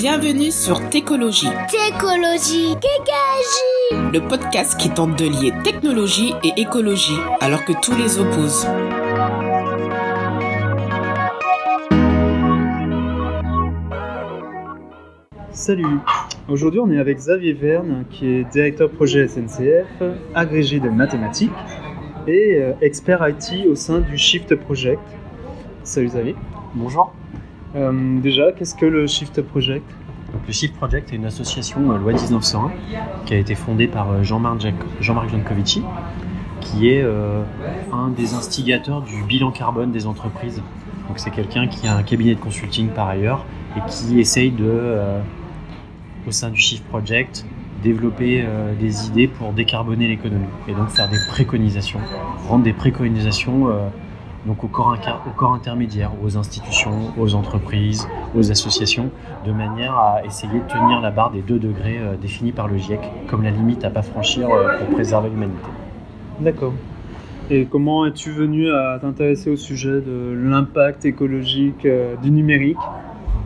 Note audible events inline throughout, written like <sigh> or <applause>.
Bienvenue sur Técologie, Técologie, Kékagie. le podcast qui tente de lier technologie et écologie alors que tous les opposent. Salut Aujourd'hui on est avec Xavier Verne qui est directeur projet SNCF, agrégé de mathématiques et euh, expert IT au sein du Shift Project. Salut Xavier. Bonjour. Euh, déjà, qu'est-ce que le Shift Project? Donc, le Shift Project est une association euh, loi 1901 qui a été fondée par euh, Jean-Marc Jancovici, qui est un des instigateurs du bilan carbone des entreprises. Donc c'est quelqu'un qui a un cabinet de consulting par ailleurs et qui essaye de, au sein du Shift Project, développer des idées pour décarboner l'économie et donc faire des préconisations, rendre des préconisations donc au corps, intermédiaire, aux institutions, aux entreprises, aux associations, de manière à essayer de tenir la barre des 2 degrés euh, définis par le GIEC comme la limite à pas franchir euh, pour préserver l'humanité. D'accord. Et comment es-tu venu à t'intéresser au sujet de l'impact écologique euh, du numérique?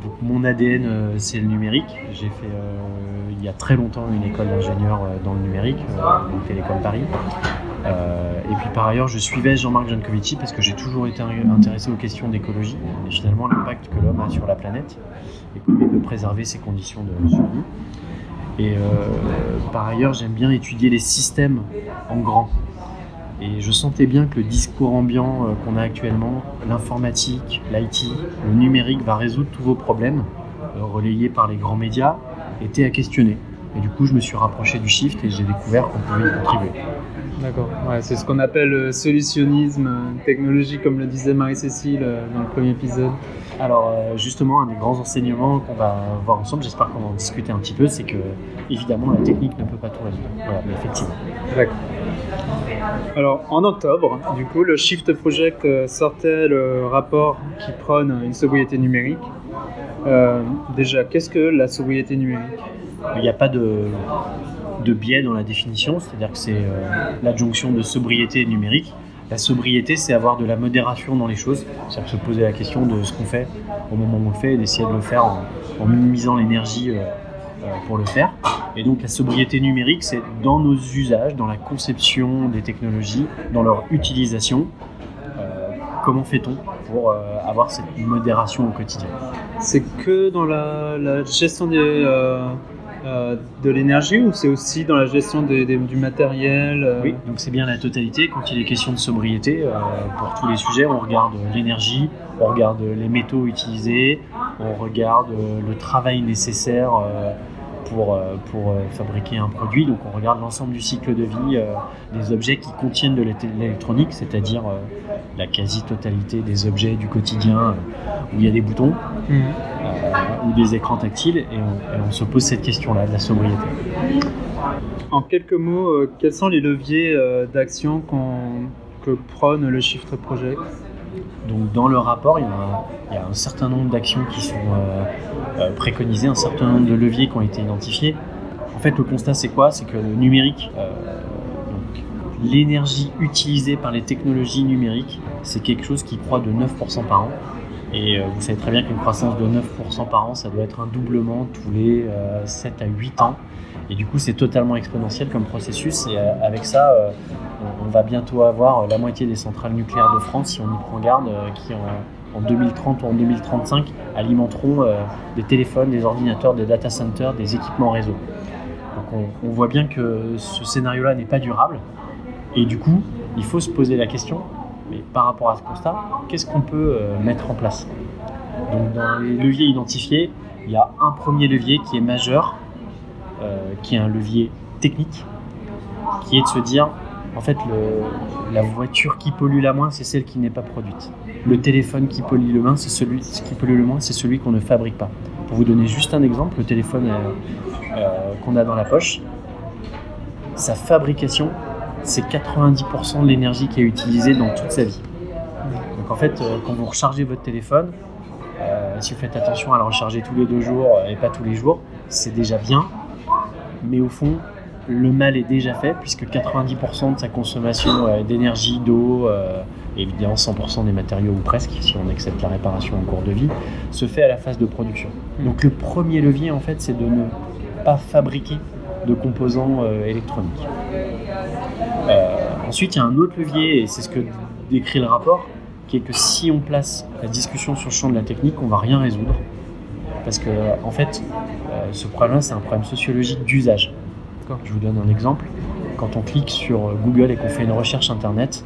Donc, mon ADN, euh, c'est le numérique. J'ai fait euh, il y a très longtemps une école d'ingénieur euh, dans le numérique, donc Télécom Paris. Et puis par ailleurs, je suivais Jean-Marc Jancovici parce que j'ai toujours été intéressé aux questions d'écologie et finalement l'impact que l'homme a sur la planète et comment peut préserver ses conditions de survie. Et par ailleurs, j'aime bien étudier les systèmes en grand. Et je sentais bien que le discours ambiant euh, qu'on a actuellement, l'informatique, l'IT, le numérique va résoudre tous vos problèmes, euh, relayés par les grands médias, était à questionner. Et du coup, je me suis rapproché du shift et j'ai découvert qu'on pouvait y contribuer. D'accord. Ouais, c'est ce qu'on appelle le solutionnisme euh, technologique, comme le disait Marie-Cécile dans le premier épisode. Alors justement, un des grands enseignements qu'on va voir ensemble, j'espère qu'on va en discuter un petit peu, c'est que évidemment la technique ne peut pas tout résoudre. Voilà, mais effectivement. D'accord. Alors, en octobre, du coup, le Shift Project euh, sortait le rapport qui prône une sobriété numérique. Euh, déjà, qu'est-ce que la sobriété numérique? Il n'y a pas de, de biais dans la définition, c'est-à-dire que c'est euh, l'adjonction de sobriété et numérique. La sobriété, c'est avoir de la modération dans les choses, c'est-à-dire se poser la question de ce qu'on fait au moment où on le fait et d'essayer de le faire en, minimisant l'énergie pour le faire. Et donc la sobriété numérique, c'est dans nos usages, dans la conception des technologies, dans leur utilisation, euh, comment fait-on pour euh, avoir cette modération au quotidien? C'est que dans la, la gestion des, euh, euh, de l'énergie ou c'est aussi dans la gestion des- des- du matériel euh, Oui, donc c'est bien la totalité. Quand il est question de sobriété, euh, pour tous les sujets, on regarde l'énergie, on regarde les métaux utilisés, on regarde euh, le travail nécessaire euh, pour, euh, pour euh, fabriquer un produit. Donc on regarde l'ensemble du cycle de vie euh, des objets qui contiennent de l'é- l'électronique, c'est-à-dire la quasi-totalité des objets du quotidien où il y a des boutons Mhm. ou des écrans tactiles, et on, et on se pose cette question-là de la sobriété. En quelques mots, quels sont les leviers d'action qu'on- que prône le Shift Project? Donc dans le rapport, il y a, il y a un certain nombre d'actions qui sont euh, euh, préconisées, un certain nombre de leviers qui ont été identifiés. En fait, le constat, c'est quoi? C'est que le numérique, euh, l'énergie utilisée par les technologies numériques, c'est quelque chose qui croît de 9% par an. Et vous savez très bien qu'une croissance de 9% par an, ça doit être un doublement tous les euh, 7 à 8 ans. Et du coup, c'est totalement exponentiel comme processus. Et euh, avec ça, euh, on, va bientôt avoir euh, la moitié des centrales nucléaires de France, si on y prend garde, qui en, en 2030 ou en 2035 alimenteront des téléphones, des ordinateurs, des data centers, des équipements réseau. Donc on, on voit bien que ce scénario-là n'est pas durable. Et du coup, il faut se poser la question, mais par rapport à ce constat, qu'est-ce qu'on peut mettre en place? Donc dans les leviers identifiés, il y a un premier levier qui est majeur, qui est un levier technique, qui est de se dire, en fait, la voiture qui pollue la moins, c'est celle qui n'est pas produite. Le téléphone qui pollue le moins, c'est celui ce qui pollue le moins, c'est celui qu'on ne fabrique pas. Pour vous donner juste un exemple, le téléphone euh, euh, qu'on a dans la poche, sa fabrication, c'est 90% de l'énergie qui est utilisée dans toute sa vie. Donc en fait, euh, quand vous rechargez votre téléphone, euh, si vous faites attention à le recharger tous les deux jours euh, et pas tous les jours, c'est déjà bien. Mais au fond, le mal est déjà fait, puisque 90% de sa consommation euh, d'énergie, d'eau, euh, et évidemment 100% des matériaux, ou presque, si on accepte la réparation en cours de vie, se fait à la phase de production. Donc le premier levier, en fait, c'est de ne pas fabriquer de composants euh, électroniques. Ensuite, il y a un autre levier, et c'est ce que décrit le rapport, qui est que si on place la discussion sur le champ de la technique, on va rien résoudre. Parce que, en fait, ce problème c'est un problème sociologique d'usage. Je vous donne un exemple. Quand on clique sur euh, Google et qu'on fait une recherche internet,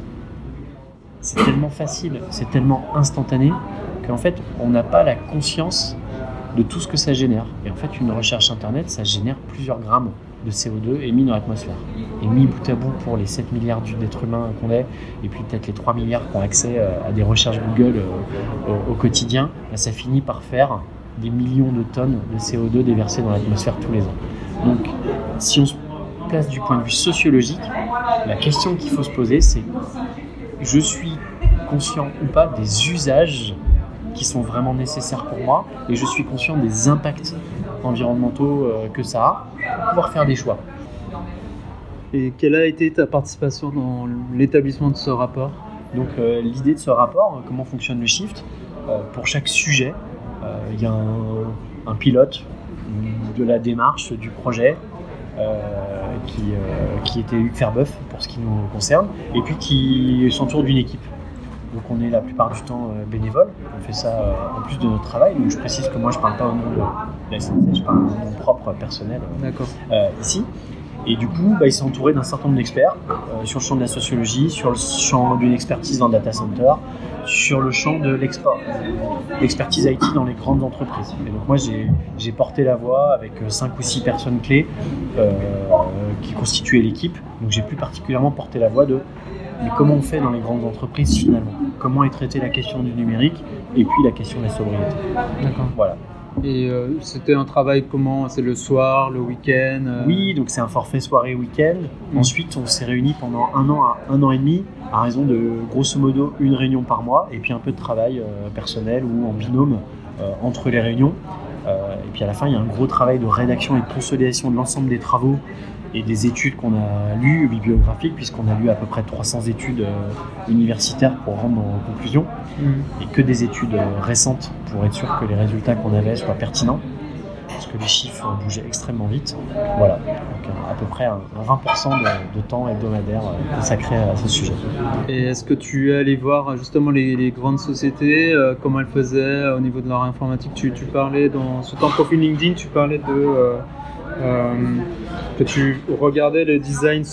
c'est tellement facile, c'est tellement instantané qu'en fait, on n'a pas la conscience de tout ce que ça génère. Et en fait, une recherche internet, ça génère plusieurs grammes de CO2 émis dans l'atmosphère. Et mis bout à bout pour les 7 milliards d'êtres humains qu'on est, et puis peut-être les 3 milliards qui ont accès euh, à des recherches Google euh, au, au quotidien, bah, ça finit par faire des millions de tonnes de CO2 déversées dans l'atmosphère tous les ans. Donc, si on se place du point de vue sociologique, la question qu'il faut se poser, c'est je suis conscient ou pas des usages qui sont vraiment nécessaires pour moi et je suis conscient des impacts environnementaux euh, que ça a pour pouvoir faire des choix. Et quelle a été ta participation dans l'établissement de ce rapport? Donc euh, l'idée de ce rapport, comment fonctionne le shift, euh, pour chaque sujet, euh, il y a un, un pilote de la démarche du projet euh, qui, euh, qui était Hugues Ferbeuf pour ce qui nous concerne, et puis qui s'entoure d'une équipe. Donc on est la plupart du temps euh, bénévole, on fait ça euh, en plus de notre travail. Donc je précise que moi je parle pas au nom de la SNCF, je parle au nom propre personnel euh, D'accord. euh, ici. Et du coup, bah, il s'est entouré d'un certain nombre d'experts euh, sur le champ de la sociologie, sur le champ d'une expertise dans le data center, sur le champ de l'export, l'expertise IT dans les grandes entreprises. Et donc moi, j'ai porté la voix avec euh, cinq ou six personnes clés euh, qui constituaient l'équipe. Donc j'ai plus particulièrement porté la voix de mais comment on fait dans les grandes entreprises finalement? Comment est traitée la question du numérique et puis la question de la sobriété? D'accord. Voilà. Et euh, c'était un travail comment? C'est le soir, le week-end euh, Oui, donc c'est un forfait soirée week-end. Mm. Ensuite, on s'est réunis pendant un an à un an et demi, à raison de grosso modo une réunion par mois, et puis un peu de travail euh, personnel ou en binôme entre les réunions. Et puis à la fin, il y a un gros travail de rédaction et de consolidation de l'ensemble des travaux et des études qu'on a lues, bibliographiques, puisqu'on a lu à peu près 300 études euh, universitaires pour rendre nos conclusions, Mhm. et que des études euh, récentes pour être sûr que les résultats qu'on avait soient pertinents, parce que les chiffres bougeaient extrêmement vite. Voilà, donc euh, à peu près un, un 20% de, de temps hebdomadaire euh, consacré à ce sujet. Et est-ce que tu es allé voir euh, justement les, les grandes sociétés, euh, comment elles faisaient euh, au niveau de leur informatique? Tu, tu parlais dans sur ton profil LinkedIn, tu parlais de euh, euh, que tu regardais le design.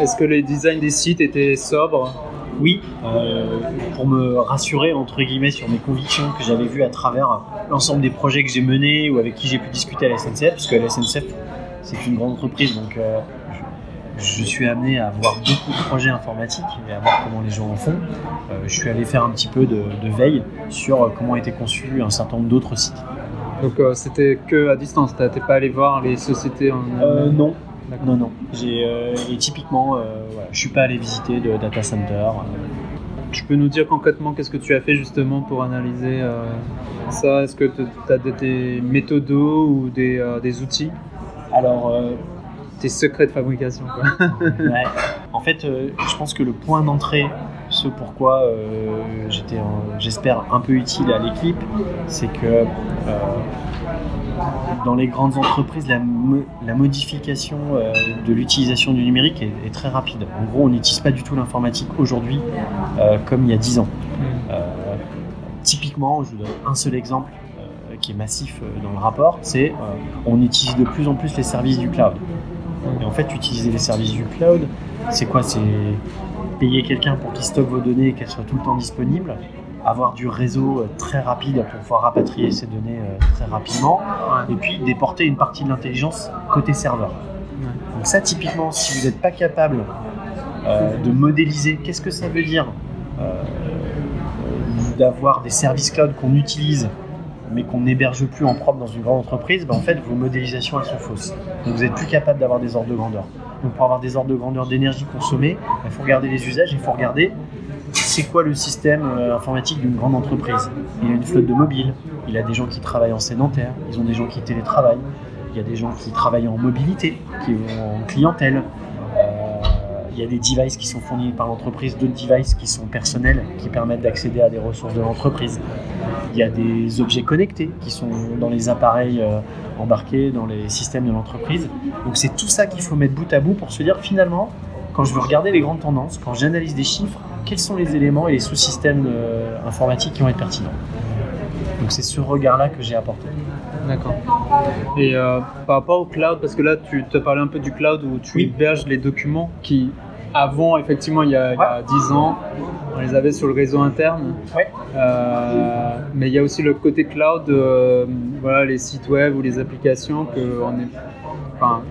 Est-ce que les designs des sites étaient sobres? Oui, euh, pour me rassurer entre guillemets sur mes convictions que j'avais vues à travers l'ensemble des projets que j'ai menés ou avec qui j'ai pu discuter à la SNCF, parce que la SNCF c'est une grande entreprise, donc euh, je, suis amené à voir beaucoup de projets informatiques et à voir comment les gens en font. Euh, je suis allé faire un petit peu de, veille sur euh, comment était conçu un certain nombre d'autres sites. Donc euh, c'était que à distance, t'es pas allé voir les sociétés en Euh, non, non, non. J'ai euh, et typiquement, euh, voilà, je suis pas allé visiter de data center. Tu peux nous dire concrètement qu'est-ce que tu as fait justement pour analyser ça? Est-ce que tu as des, méthodos ou des, des outils? Alors, Tes secrets de fabrication quoi. Ouais. En fait, je pense que le point d'entrée, ce pourquoi euh, j'étais, j'espère, un peu utile à l'équipe, c'est que euh, dans les grandes entreprises, la, mo- la modification euh, de l'utilisation du numérique est, est très rapide. En gros, on n'utilise pas du tout l'informatique aujourd'hui comme il y a 10 ans. Euh, typiquement, je vous donne un seul exemple qui est massif dans le rapport, c'est on utilise de plus en plus les services du cloud. Et en fait, utiliser les services du cloud, c'est quoi? C'est payer quelqu'un pour qu'il stocke vos données et qu'elles soient tout le temps disponibles, avoir du réseau euh, très rapide pour pouvoir rapatrier ces données euh, très rapidement, et puis déporter une partie de l'intelligence côté serveur. Donc ça, typiquement, si vous n'êtes pas capable euh, de modéliser qu'est-ce que ça veut dire euh, d'avoir des services cloud qu'on utilise mais qu'on n'héberge plus en propre dans une grande entreprise, ben en fait, vos modélisations, elles sont fausses. Donc, vous n'êtes plus capable d'avoir des ordres de grandeur. Donc, pour avoir des ordres de grandeur d'énergie consommée, il faut regarder les usages, il faut regarder c'est quoi le système euh, informatique d'une grande entreprise. Il a une flotte de mobiles, il a des gens qui travaillent en sédentaire, ils ont des gens qui télétravaillent, il y a des gens qui travaillent en mobilité, qui vont en clientèle. Il y a des devices qui sont fournis par l'entreprise, d'autres devices qui sont personnels, qui permettent d'accéder à des ressources de l'entreprise. Il y a des objets connectés qui sont dans les appareils euh, embarqués, dans les systèmes de l'entreprise. Donc c'est tout ça qu'il faut mettre bout à bout pour se dire finalement, quand je veux regarder les grandes tendances, quand j'analyse des chiffres, quels sont les éléments et les sous-systèmes euh, informatiques qui vont être pertinents. Donc c'est ce regard-là que j'ai apporté. D'accord. Et euh, par rapport au cloud, parce que là tu te parlais un peu du cloud où tu Oui. héberges les documents qui, avant, effectivement, il y, a, il y a 10 ans, on les avait sur le réseau interne. Ouais. Euh, mais il y a aussi le côté cloud, euh, voilà, les sites web ou les applications que on est, enfin,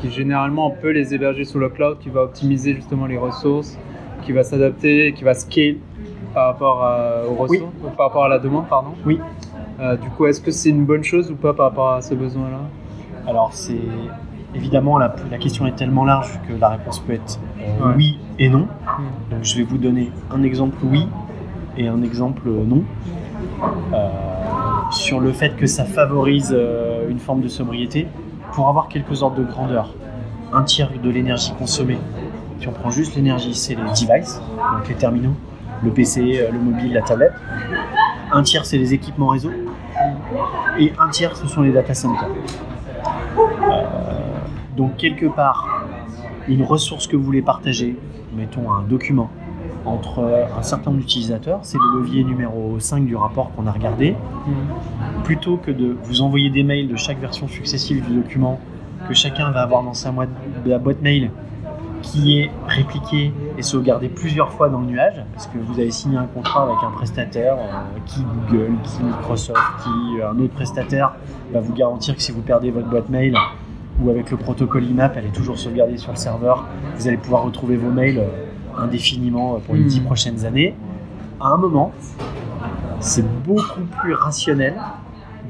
qui généralement on peut les héberger sur le cloud, qui va optimiser justement les ressources, qui va s'adapter, qui va scale par rapport à, aux ressources, par rapport à la demande, pardon. Oui. Euh, du coup, est-ce que c'est une bonne chose ou pas par rapport à ce besoin-là? Alors c'est évidemment la, la question est tellement large que la réponse peut être euh, Ouais. oui et non. Donc je vais vous donner un exemple oui et un exemple non. Euh, sur le fait que ça favorise une forme de sobriété, pour avoir quelques ordres de grandeur, un tiers de l'énergie consommée, si on prend juste l'énergie, c'est les devices, donc les terminaux, le PC, le mobile, la tablette. Un tiers, c'est les équipements réseau. Et un tiers, ce sont les data centers. Euh, donc quelque part, une ressource que vous voulez partager, mettons un document, entre un certain nombre d'utilisateurs, c'est le levier numéro 5 du rapport qu'on a regardé, plutôt que de vous envoyer des mails de chaque version successive du document que chacun va avoir dans sa boîte mail qui est répliqué et sauvegardé plusieurs fois dans le nuage, parce que vous avez signé un contrat avec un prestataire, euh, qui Google, qui Microsoft, qui euh, un autre prestataire va vous garantir que si vous perdez votre boîte mail ou avec le protocole IMAP, elle est toujours sauvegardée sur le serveur, vous allez pouvoir retrouver vos mails euh, indéfiniment pour les Hmm. dix prochaines années. À un moment, c'est beaucoup plus rationnel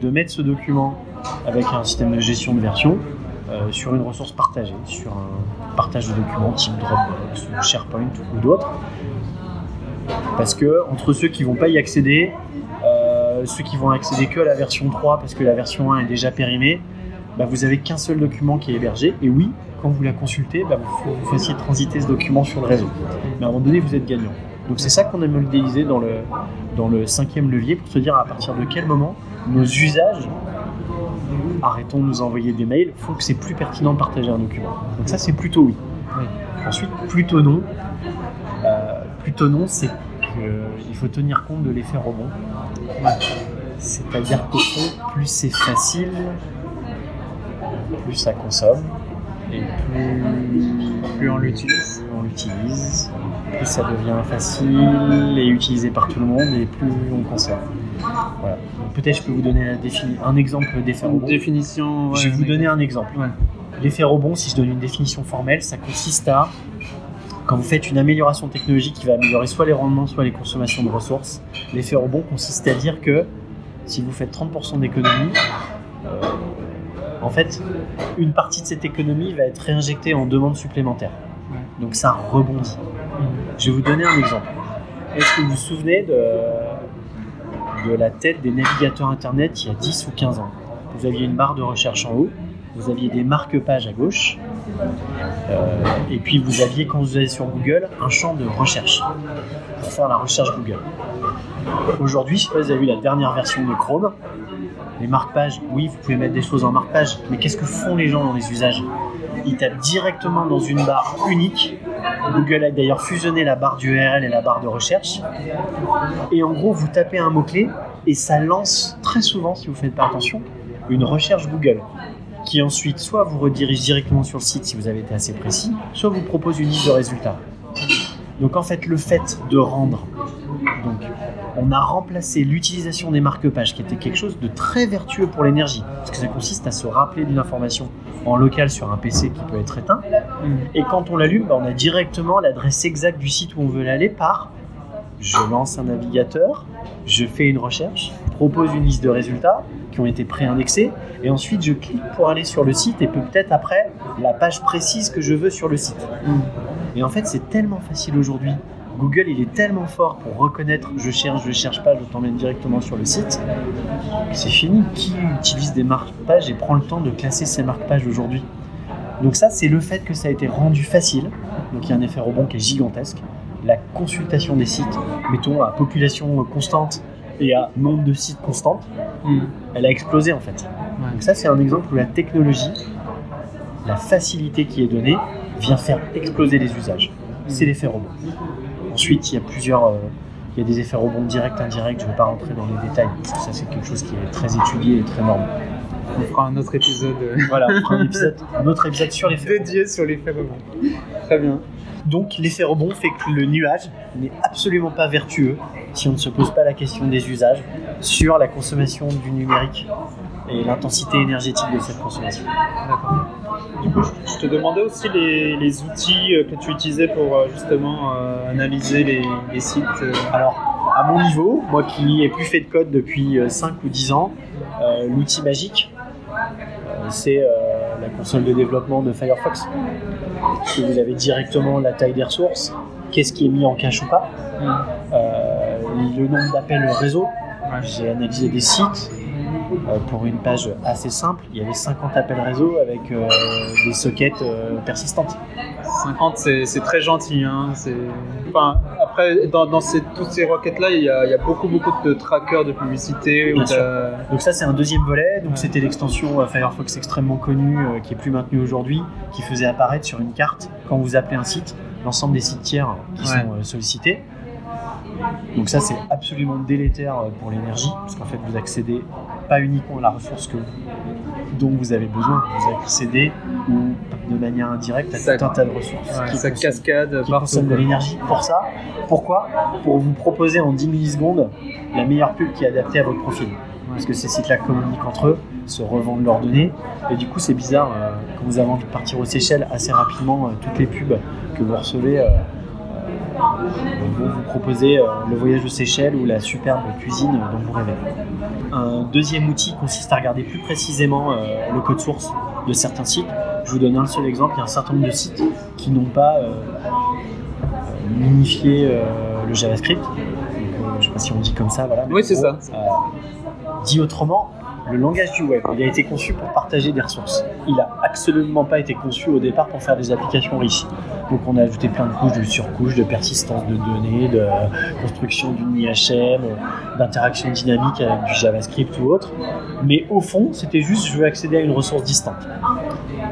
de mettre ce document avec un système de gestion de version euh, sur une ressource partagée, sur un partage de documents type Dropbox ou SharePoint ou d'autres. Parce que entre ceux qui vont pas y accéder, euh, ceux qui vont accéder que à la version 3 parce que la version 1 est déjà périmée, bah, vous avez qu'un seul document qui est hébergé. Et oui, quand vous la consultez, bah, vous, vous fassiez transiter ce document sur le réseau. Mais à un moment donné, vous êtes gagnant. Donc c'est ça qu'on a modélisé dans le, dans le cinquième levier pour se dire à partir de quel moment nos usages, arrêtons de nous envoyer des mails, font que c'est plus pertinent de partager un document. Donc ça c'est plutôt oui. Oui. Ensuite, plutôt non. Euh, plutôt non, c'est qu'il faut tenir compte de l'effet rebond. C'est-à-dire qu'au fond, plus c'est facile, plus ça consomme, et plus, Plus on l'utilise. on l'utilise, plus ça devient facile et utilisé par tout le monde, et plus on consomme. Voilà. Peut-être je peux vous donner un exemple d'effet rebond. définition. je vais vous donner un exemple. Ouais. L'effet rebond, si je donne une définition formelle, ça consiste à, quand vous faites une amélioration technologique qui va améliorer soit les rendements, soit les consommations de ressources, l'effet rebond consiste à dire que si vous faites 30% d'économie, euh, en fait, une partie de cette économie va être réinjectée en demande supplémentaire. Ouais. Donc ça rebondit. Je vais vous donner un exemple. Est-ce que vous vous souvenez de, de la tête des navigateurs Internet il y a 10 ou 15 ans Vous aviez une barre de recherche en haut, vous aviez des marque-pages à gauche, euh, et puis vous aviez, quand vous allez sur Google, un champ de recherche pour faire la recherche Google. Aujourd'hui, je sais pas si vous avez vu la dernière version de Chrome, les marque-pages, oui, vous pouvez mettre des choses en marque-page, mais qu'est-ce que font les gens dans les usages? Ils tapent directement dans une barre unique. Google a d'ailleurs fusionné la barre d'URL et la barre de recherche. Et en gros, vous tapez un mot-clé et ça lance très souvent, si vous faites pas attention, une recherche Google qui ensuite soit vous redirige directement sur le site si vous avez été assez précis, soit vous propose une liste de résultats. Donc en fait, le fait de rendre, on a remplacé l'utilisation des marque-pages, qui était quelque chose de très vertueux pour l'énergie, parce que ça consiste à se rappeler d'une information en local sur un PC qui peut être éteint, et quand on l'allume, bah, on a directement l'adresse exacte du site où on veut l'aller par je lance un navigateur, je fais une recherche, propose une liste de résultats qui ont été pré-indexés, et ensuite je clique pour aller sur le site et peut-être après la page précise que je veux sur le site. Et en fait, c'est tellement facile aujourd'hui Google, il est tellement fort pour reconnaître je cherche, je cherche pas, je t'emmène directement sur le site. C'est fini. Qui utilise des marque-pages et prend le temps de classer ces marque-pages aujourd'hui? Donc ça, c'est le fait que ça a été rendu facile. Donc il y a un effet rebond qui est gigantesque. La consultation des sites, mettons à population constante et à nombre de sites constants, Hmm. elle a explosé en fait. Ouais. Donc ça, c'est un exemple où la technologie, la facilité qui est donnée, vient faire exploser les usages. C'est l'effet rebond. Ensuite, il y a plusieurs, euh, il y a des effets rebond directs, indirects. Je ne vais pas rentrer dans les détails parce que ça, c'est quelque chose qui est très étudié et très normal. On fera un autre épisode Voilà, on fera un, <laughs> épisode, un autre épisode sur l'effet rebond. dédié sur l'effet rebond. Très bien. Donc l'effet rebond fait que le nuage n'est absolument pas vertueux si on ne se pose pas la question des usages sur la consommation du numérique et l'intensité énergétique de cette consommation. D'accord. Du coup, je te demandais aussi les, les outils euh, que tu utilisais pour euh, justement euh, analyser les, les sites. Alors, à mon niveau, moi qui ai plus fait de code depuis euh, 5 ou 10 ans, euh, l'outil magique, euh, c'est euh, la console de développement de Firefox. Parce que vous avez directement la taille des ressources, qu'est-ce qui est mis en cache ou pas, Hmm. le nombre d'appels réseau. J'ai analysé des sites pour une page assez simple. Il y avait 50 appels réseau avec euh, des sockets euh, persistantes. 50, c'est très gentil. Hein. Enfin, après, dans, dans ces, toutes ces requêtes-là, il y, a, il y a beaucoup, beaucoup de trackers de publicité. Bien sûr. Donc ça c'est un deuxième volet. Donc Ouais. c'était l'extension euh, Firefox extrêmement connue euh, qui est plus maintenue aujourd'hui, qui faisait apparaître sur une carte quand vous appelez un site l'ensemble des sites tiers qui Ouais. sont euh, sollicités. Donc ça c'est absolument délétère euh, pour l'énergie parce qu'en fait vous accédez pas uniquement à la ressource que dont vous avez besoin, vous accédez ou de manière indirecte à Ça- tout un tas de ressources Ouais, qui ça cascade qui partout. de l'énergie pour ça. Pourquoi? Pour vous proposer en 10 millisecondes la meilleure pub qui est adaptée à votre profil. Parce que ces sites-là communiquent entre eux, se revendent leurs données, et du coup c'est bizarre euh, quand vous avez envie de partir aux Seychelles assez rapidement, euh, toutes les pubs que vous recevez euh, vont vous proposer euh, le voyage aux Seychelles ou la superbe cuisine dont vous rêvez. Un deuxième outil consiste à regarder plus précisément euh, le code source de certains sites. Je vous donne un seul exemple, il y a un certain nombre de sites qui n'ont pas euh, euh, minifié euh, le JavaScript. Donc, euh, je ne sais pas si on dit comme ça, voilà. mais Oui, c'est ça. euh, dit autrement, le langage du web, il a été conçu pour partager des ressources. Il n'a absolument pas été conçu au départ pour faire des applications riches. Donc on a ajouté plein de couches, de surcouches, de persistance de données, de construction d'une IHM, d'interaction dynamique avec du JavaScript ou autre. Mais au fond, c'était juste je veux accéder à une ressource distante.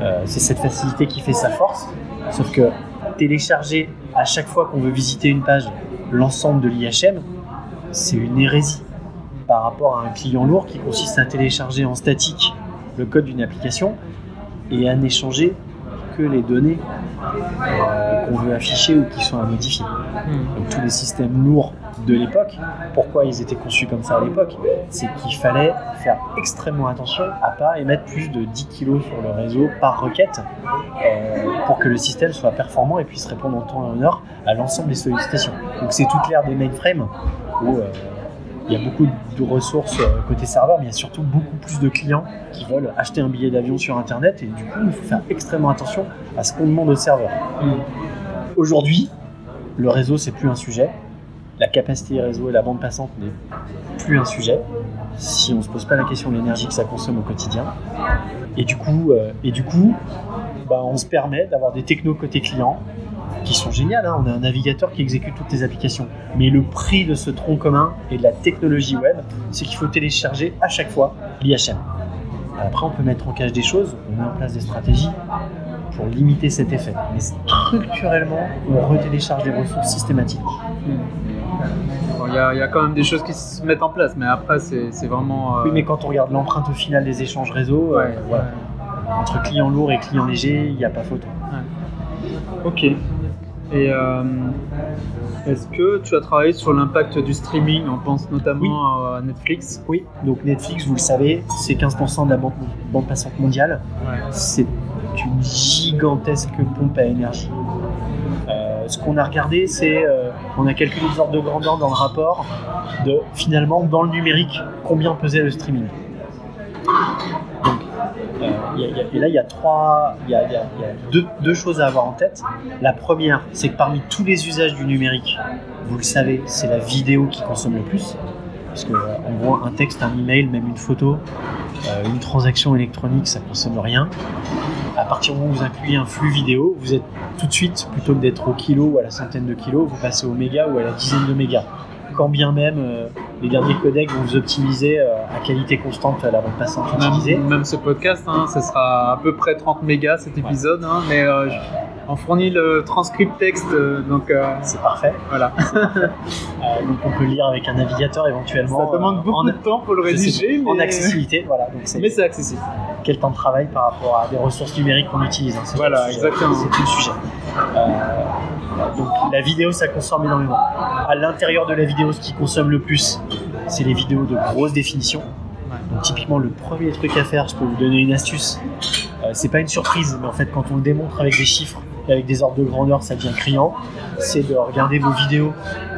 Euh, c'est cette facilité qui fait sa force. Sauf que télécharger à chaque fois qu'on veut visiter une page l'ensemble de l'IHM, c'est une hérésie par rapport à un client lourd qui consiste à télécharger en statique le code d'une application et à n'échanger que les données euh, qu'on veut afficher ou qui sont à modifier. Hmm. Donc tous les systèmes lourds de l'époque, pourquoi ils étaient conçus comme ça à l'époque C'est qu'il fallait faire extrêmement attention à pas émettre plus de 10 kg sur le réseau par requête euh, pour que le système soit performant et puisse répondre en temps et en heure à l'ensemble des sollicitations. Donc c'est toute l'ère des mainframes où euh, il y a beaucoup de ressources euh, côté serveur, mais il y a surtout beaucoup plus de clients qui veulent acheter un billet d'avion sur Internet et du coup il faut faire extrêmement attention à ce qu'on demande au serveur. Aujourd'hui, le réseau c'est plus un sujet, la capacité réseau et la bande passante n'est plus un sujet si on se pose pas la question de l'énergie que ça consomme au quotidien. Et du coup, euh, et du coup bah, on se permet d'avoir des technos côté client qui sont géniales. hein. On a un navigateur qui exécute toutes les applications. Mais le prix de ce tronc commun et de la technologie web, c'est qu'il faut télécharger à chaque fois l'IHM. Après, on peut mettre en cache des choses, on met en place des stratégies pour limiter cet effet. Mais structurellement, on retélécharge des ressources systématiques. Bon, Il y, a, il y a quand même des choses qui se mettent en place, mais après, c'est vraiment. euh, Oui, mais quand on regarde l'empreinte au final des échanges réseau, euh, ouais, voilà. ouais. entre client lourd et client léger, il n'y a pas photo. Ok. Et euh, est-ce que tu as travaillé sur l'impact du streaming? On pense notamment à Netflix. Oui, donc Netflix, vous le savez, c'est 15% de la bande, bande passante mondiale. Ouais. c'est une gigantesque pompe à énergie. Euh, ce qu'on a regardé, c'est, euh, on a calculé les ordres de grandeur dans le rapport de finalement dans le numérique combien pesait le streaming. Euh, et là, il y a trois, il y a, deux, choses à avoir en tête. La première, c'est que parmi tous les usages du numérique, vous le savez, c'est la vidéo qui consomme le plus. Parce que euh, on voit un texte, un email, même une photo, euh, une transaction électronique, ça consomme rien. À partir du moment où vous incluez un flux vidéo, vous êtes tout de suite, plutôt que d'être au kilo ou à la centaine de kilos, vous passez au méga ou à la dizaine de mégas. Quand bien même euh, les derniers codecs vont vous optimiser euh, à qualité constante la bande passante utilisée. Même, même ce podcast, hein, ce sera à peu près 30 mégas cet épisode, hein, mais euh, je- on fournit le transcript texte, donc C'est parfait. voilà. <laughs> Donc on peut lire avec un navigateur éventuellement. Ça demande beaucoup en, de temps pour le rédiger, pas, en mais, accessibilité. Voilà, donc mais c'est accessible. Quel temps de travail par rapport à des ressources numériques qu'on utilise. hein, Voilà, exactement. C'est tout le sujet. Euh, donc la vidéo, ça consomme énormément. À l'intérieur de la vidéo, ce qui consomme le plus, c'est les vidéos de grosse définition. Donc typiquement, le premier truc à faire, je peux vous donner une astuce. Euh, c'est pas une surprise, mais en fait, quand on le démontre avec des chiffres et avec des ordres de grandeur, ça devient criant. C'est de regarder vos vidéos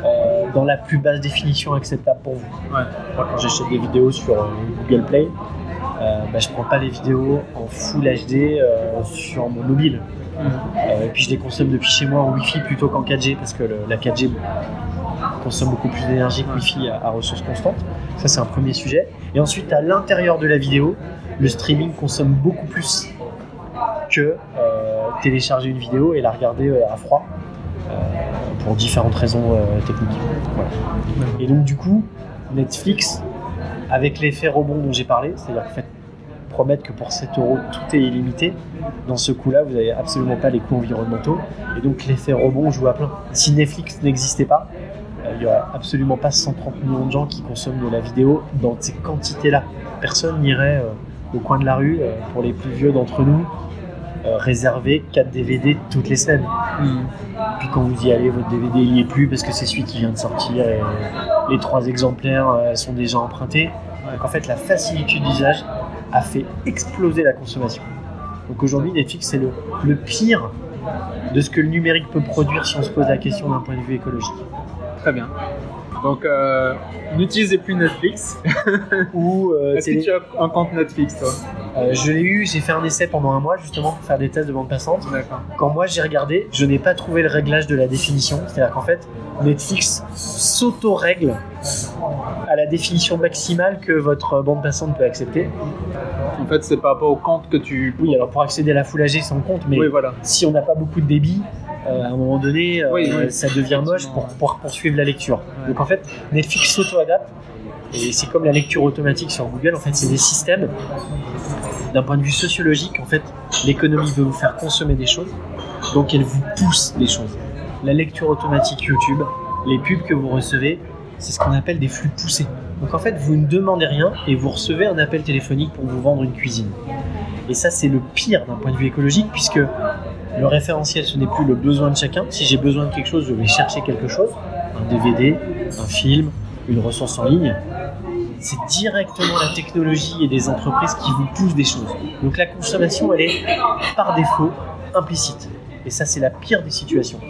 euh, dans la plus basse définition acceptable pour vous. Ouais. Moi, quand j'achète des vidéos sur euh, Google Play, euh, bah, je prends pas les vidéos en Full HD euh, sur mon mobile. Euh, et puis je les consomme depuis chez moi en Wi-Fi plutôt qu'en 4G parce que la 4G consomme beaucoup plus d'énergie que Wi-Fi à, ressources constantes. Ça, c'est un premier sujet. Et ensuite, à l'intérieur de la vidéo, le streaming consomme beaucoup plus que euh, télécharger une vidéo et la regarder à froid pour différentes raisons techniques. Et donc, du coup, Netflix, avec l'effet rebond dont j'ai parlé, c'est-à-dire qu'en fait, promettre que pour 7 euros tout est illimité, dans ce coup-là, vous n'avez absolument pas les coûts environnementaux. Et donc l'effet rebond joue à plein. Si Netflix n'existait pas, euh, il n'y aurait absolument pas 130 millions de gens qui consomment de la vidéo dans ces quantités-là. Personne n'irait euh, au coin de la rue, euh, pour les plus vieux d'entre nous, euh, réserver 4 DVD toutes les semaines. Puis quand vous y allez, votre DVD il n'y est plus parce que c'est celui qui vient de sortir et les trois exemplaires euh, sont déjà empruntés. Donc en fait, la facilité d'usage a fait exploser la consommation. Donc aujourd'hui, Netflix, c'est le, le pire de ce que le numérique peut produire si on se pose la question d'un point de vue écologique. Très bien. Donc, euh, n'utilisez plus Netflix. <laughs> Ou euh, Est-ce que télé- tu as un compte Netflix, toi euh, je l'ai eu, j'ai fait un essai pendant un mois justement pour faire des tests de bande passante. D'accord. Quand moi j'ai regardé, je n'ai pas trouvé le réglage de la définition. C'est-à-dire qu'en fait, Netflix s'auto-règle à la définition maximale que votre bande passante peut accepter. En fait, c'est par rapport au compte que tu. Oui, alors pour accéder à la Full HD, sans compte, mais Oui, voilà. si on n'a pas beaucoup de débit, euh, à un moment donné, euh, Oui, oui. ça devient moche pour pouvoir poursuivre la lecture. Ouais. Donc en fait, Netflix s'auto-adapte, et c'est comme la lecture automatique sur Google, en fait, c'est des systèmes. D'un point de vue sociologique, en fait, l'économie veut vous faire consommer des choses, donc elle vous pousse des choses. La lecture automatique YouTube, les pubs que vous recevez, c'est ce qu'on appelle des flux poussés. Donc en fait, vous ne demandez rien et vous recevez un appel téléphonique pour vous vendre une cuisine. Et ça, c'est le pire d'un point de vue écologique, puisque le référentiel, ce n'est plus le besoin de chacun. Si j'ai besoin de quelque chose, je vais chercher quelque chose, un DVD, un film, une ressource en ligne. C'est directement la technologie et des entreprises qui vous poussent des choses. Donc la consommation, elle est par défaut implicite. Et ça, c'est la pire des situations.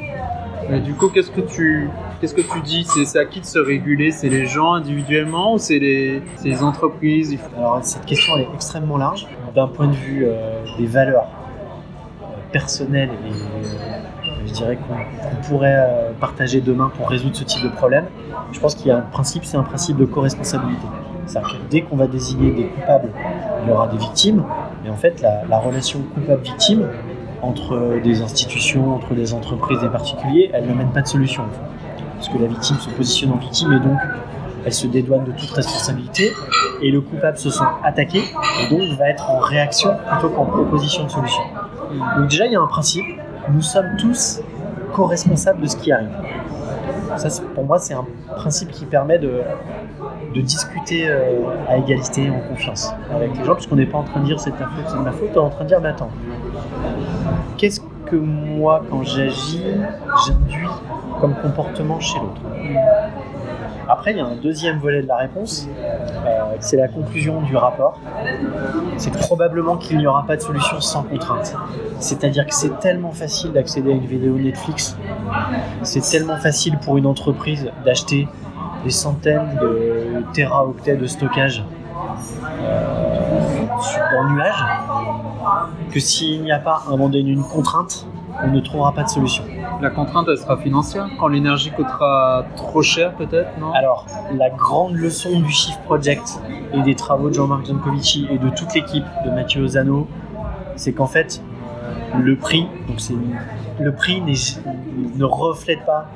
Mais du coup, qu'est-ce que tu, qu'est-ce que tu dis? C'est à qui de se réguler? C'est les gens individuellement ou c'est les, entreprises? Alors cette question elle est extrêmement large. D'un point de vue euh, des valeurs euh, personnelles et euh, je dirais qu'on pourrait euh, partager demain pour résoudre ce type de problème, je pense qu'il y a un principe, c'est un principe de co-responsabilité. C'est-à-dire que dès qu'on va désigner des coupables, il y aura des victimes. Et en fait, la, la relation coupable-victime entre des institutions, entre des entreprises, des particuliers, elle n'amène pas de solution. en. Parce que la victime se positionne en victime et donc elle se dédouane de toute responsabilité et le coupable se sent attaqué et donc va être en réaction plutôt qu'en proposition de solution. Donc déjà il y a un principe, nous sommes tous co-responsables de ce qui arrive. Ça pour moi c'est un principe qui permet de, de discuter euh, à égalité, en confiance avec les gens, puisqu'on n'est pas en train de dire c'est ta faute, c'est de ma faute, on est en train de dire mais attends, qu'est-ce que moi quand j'agis, j'induis comme comportement chez l'autre? Après, il y a un deuxième volet de la réponse, euh, c'est la conclusion du rapport. C'est probablement qu'il n'y aura pas de solution sans contrainte. C'est-à-dire que c'est tellement facile d'accéder à une vidéo Netflix, c'est tellement facile pour une entreprise d'acheter des centaines de téraoctets de stockage euh, en nuage, que s'il n'y a pas un moment donné une contrainte, on ne trouvera pas de solution. La contrainte, elle sera financière Quand l'énergie coûtera trop cher, peut-être, non? Alors, la grande leçon du Shift Project et des travaux de Jean-Marc Jancovici et de toute l'équipe de Mathieu Ozano, c'est qu'en fait, le prix, donc c'est le prix ne reflète pas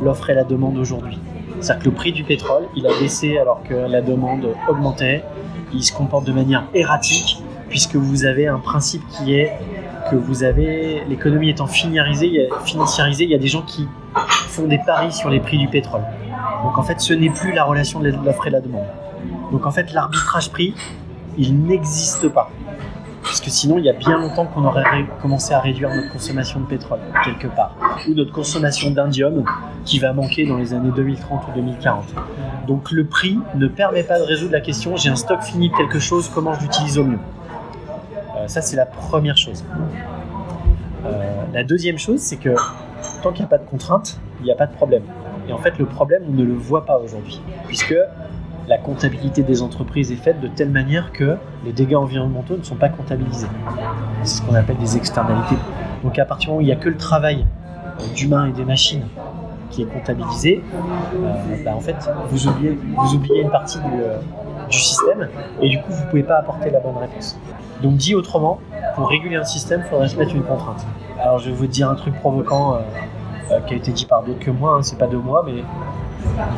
l'offre et la demande aujourd'hui. C'est-à-dire que le prix du pétrole, il a baissé alors que la demande augmentait. Il se comporte de manière erratique puisque vous avez un principe qui est que vous avez l'économie étant financiarisée, il y a des gens qui font des paris sur les prix du pétrole. Donc en fait, ce n'est plus la relation de l'offre et la demande. Donc en fait, l'arbitrage prix, il n'existe pas. Parce que sinon, il y a bien longtemps qu'on aurait commencé à réduire notre consommation de pétrole, quelque part. Ou notre consommation d'indium, qui va manquer dans les années 2030 ou 2040. Donc le prix ne permet pas de résoudre la question j'ai un stock fini de quelque chose, comment je l'utilise au mieux? Ça, c'est la première chose. Euh, la deuxième chose, c'est que tant qu'il n'y a pas de contrainte, il n'y a pas de problème. Et en fait, le problème, on ne le voit pas aujourd'hui. Puisque la comptabilité des entreprises est faite de telle manière que les dégâts environnementaux ne sont pas comptabilisés. C'est ce qu'on appelle des externalités. Donc à partir du moment où il n'y a que le travail euh, d'humains et des machines qui est comptabilisé, euh, bah, en fait, vous oubliez, une partie euh, du, système et du coup, vous ne pouvez pas apporter la bonne réponse. Donc dit autrement, pour réguler un système, il faudrait se mettre une contrainte. Alors je vais vous dire un truc provoquant qui a été dit par d'autres que moi, hein, c'est pas de moi, mais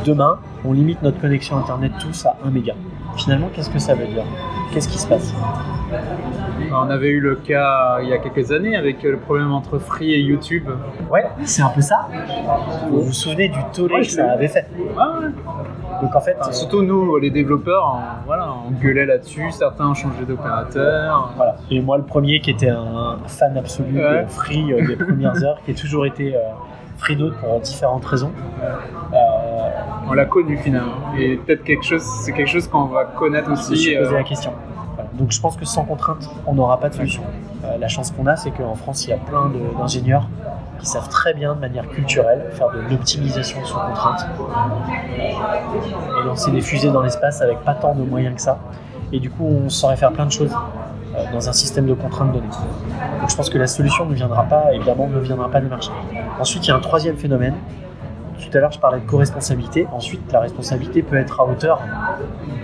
demain, on limite notre connexion Internet tous à 1 méga. Finalement, qu'est-ce que ça veut dire? Qu'est-ce qui se passe? On avait eu le cas il y a quelques années avec le problème entre Free et YouTube. Ouais, c'est un peu ça. Vous vous souvenez du tollé que ça avait fait? Donc en fait, surtout nous, les développeurs, on, voilà, on gueulait là-dessus. Certains ont changé d'opérateur. Voilà. Et moi, le premier qui était un fan absolu de Free euh, des <laughs> premières heures, qui a toujours été euh, Freedo pour différentes raisons. Euh, on l'a connu finalement. Et peut-être quelque chose, c'est quelque chose qu'on va connaître aussi. Je me poser la euh, question. Donc je pense que sans contrainte, on n'aura pas de solution. Euh, la chance qu'on a, c'est qu'en France, il y a plein d'ingénieurs qui savent très bien de manière culturelle faire de l'optimisation sous contrainte et lancer des fusées dans l'espace avec pas tant de moyens que ça. Et du coup, on saurait faire plein de choses euh, dans un système de contraintes données. Donc je pense que la solution ne viendra pas, évidemment, ne viendra pas du marché. Ensuite, il y a un troisième phénomène tout à l'heure, je parlais de co-responsabilité. Ensuite, la responsabilité peut être à hauteur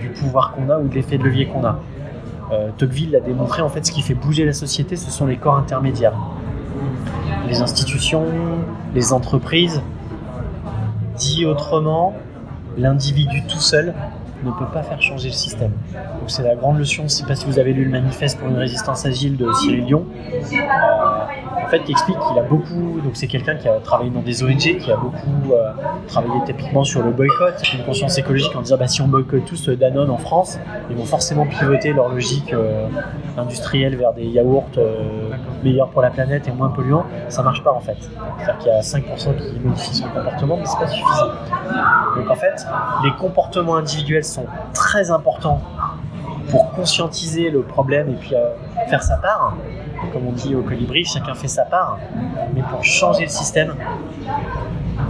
du pouvoir qu'on a ou de l'effet de levier qu'on a. Euh, Tocqueville l'a démontré, en fait, ce qui fait bouger la société, ce sont les corps intermédiaires. Les institutions, les entreprises. Dit autrement, l'individu tout seul ne peut pas faire changer le système. Donc c'est la grande leçon, je ne sais pas si vous avez lu le manifeste pour une résistance agile de Cyril Dion, euh, fait qui explique qu'il a beaucoup, donc c'est quelqu'un qui a travaillé dans des ONG, qui a beaucoup euh, travaillé typiquement sur le boycott, une conscience écologique en disant bah, si on boycotte tous Danone en France, ils vont forcément pivoter leur logique euh, industrielle vers des yaourts meilleurs pour la planète et moins polluants. Ça marche pas en fait. C'est-à-dire qu'il y a 5% qui modifient son comportement, mais c'est pas suffisant. Donc en fait, les comportements individuels sont très importants pour conscientiser le problème et puis euh, faire sa part. Comme on dit au colibri, chacun fait sa part. Mais pour changer le système,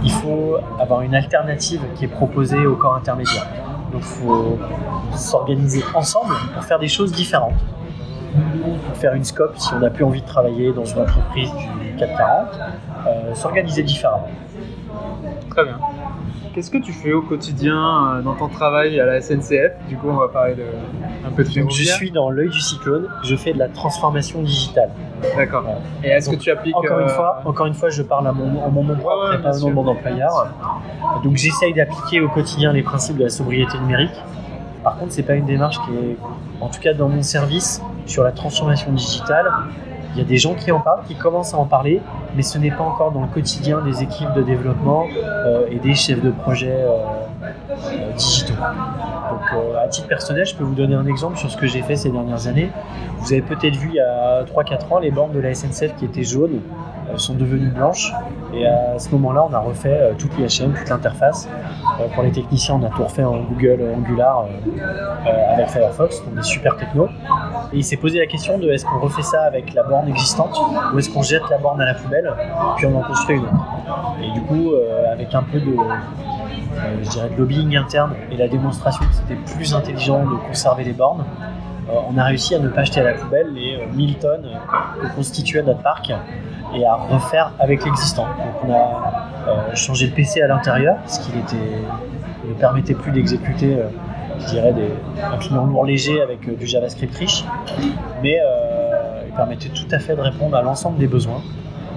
il faut avoir une alternative qui est proposée au corps intermédiaire. Donc il faut s'organiser ensemble pour faire des choses différentes. Pour faire une scope, si on n'a plus envie de travailler dans une entreprise du 440, euh, s'organiser différemment. Très bien. Qu'est-ce que tu fais au quotidien euh, dans ton travail à la SNCF Du coup, on va parler de, un peu de ferroviaire. Je suis dans l'œil du cyclone. Je fais de la transformation digitale. D'accord. Et est-ce que tu appliques encore une euh, fois Encore une fois, je parle à mon, en mon nom propre et pas au nom de mon employeur. Donc, j'essaye d'appliquer au quotidien les principes de la sobriété numérique. Par contre, c'est pas une démarche qui est, en tout cas dans mon service, sur la transformation digitale. Il y a des gens qui en parlent, qui commencent à en parler, mais ce n'est pas encore dans le quotidien des équipes de développement euh, et des chefs de projet euh, euh, digitaux. Donc, à titre personnel, je peux vous donner un exemple sur ce que j'ai fait ces dernières années. Vous avez peut-être vu il y a 3-4 ans les bornes de la SNCF qui étaient jaunes sont devenues blanches. Et à ce moment-là, on a refait toute l'IHM, toute l'interface. pour les techniciens, on a tout refait en Google Angular avec Firefox, donc des super techno. Et il s'est posé la question de est-ce qu'on refait ça avec la borne existante ou est-ce qu'on jette la borne à la poubelle puis on en construit une autre? Et du coup, euh, avec un peu de, euh, je dirais de lobbying interne et la démonstration que c'était plus intelligent de conserver les bornes, on a réussi à ne pas jeter à la poubelle les 1000 tonnes que constituait notre parc et à refaire avec l'existant. Donc on a changé le PC à l'intérieur, ce qui ne permettait plus d'exécuter je dirais, des, un client lourd léger avec euh, du JavaScript riche, mais euh, il permettait tout à fait de répondre à l'ensemble des besoins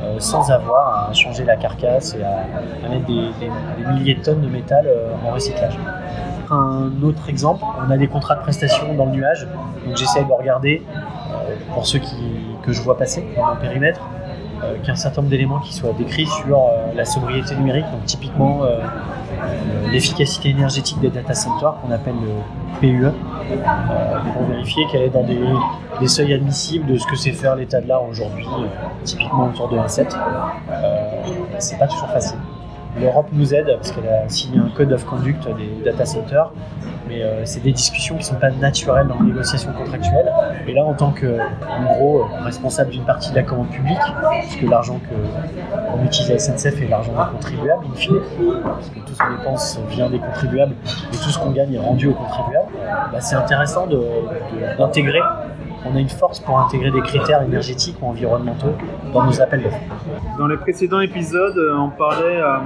euh, sans avoir à changer la carcasse et à, mettre des, milliers de tonnes de métal en recyclage. Un autre exemple, on a des contrats de prestation dans le nuage, donc j'essaye de regarder, pour ceux que je vois passer dans mon périmètre, qu'un certain nombre d'éléments qui soient décrits sur la sobriété numérique, donc typiquement euh, l'efficacité énergétique des data centers qu'on appelle le PUE, euh, pour vérifier qu'elle est dans des, seuils admissibles de ce que c'est faire l'état de l'art aujourd'hui, euh, typiquement autour de 1.7. c'est pas toujours facile. L'Europe nous aide parce qu'elle a signé un code of conduct des data centers mais euh, c'est des discussions qui ne sont pas naturelles dans les négociations contractuelles. Et là, en tant que, gros, euh, responsable d'une partie de la commande publique, puisque l'argent qu'on utilise à SNCF est l'argent des contribuables, in fine, parce que tout ce qu'on dépense vient des contribuables et tout ce qu'on gagne est rendu aux contribuables, bah, c'est intéressant d'intégrer on a une force pour intégrer des critères énergétiques ou environnementaux dans nos appels d'offres. Dans les précédents épisodes, euh, on parlait euh,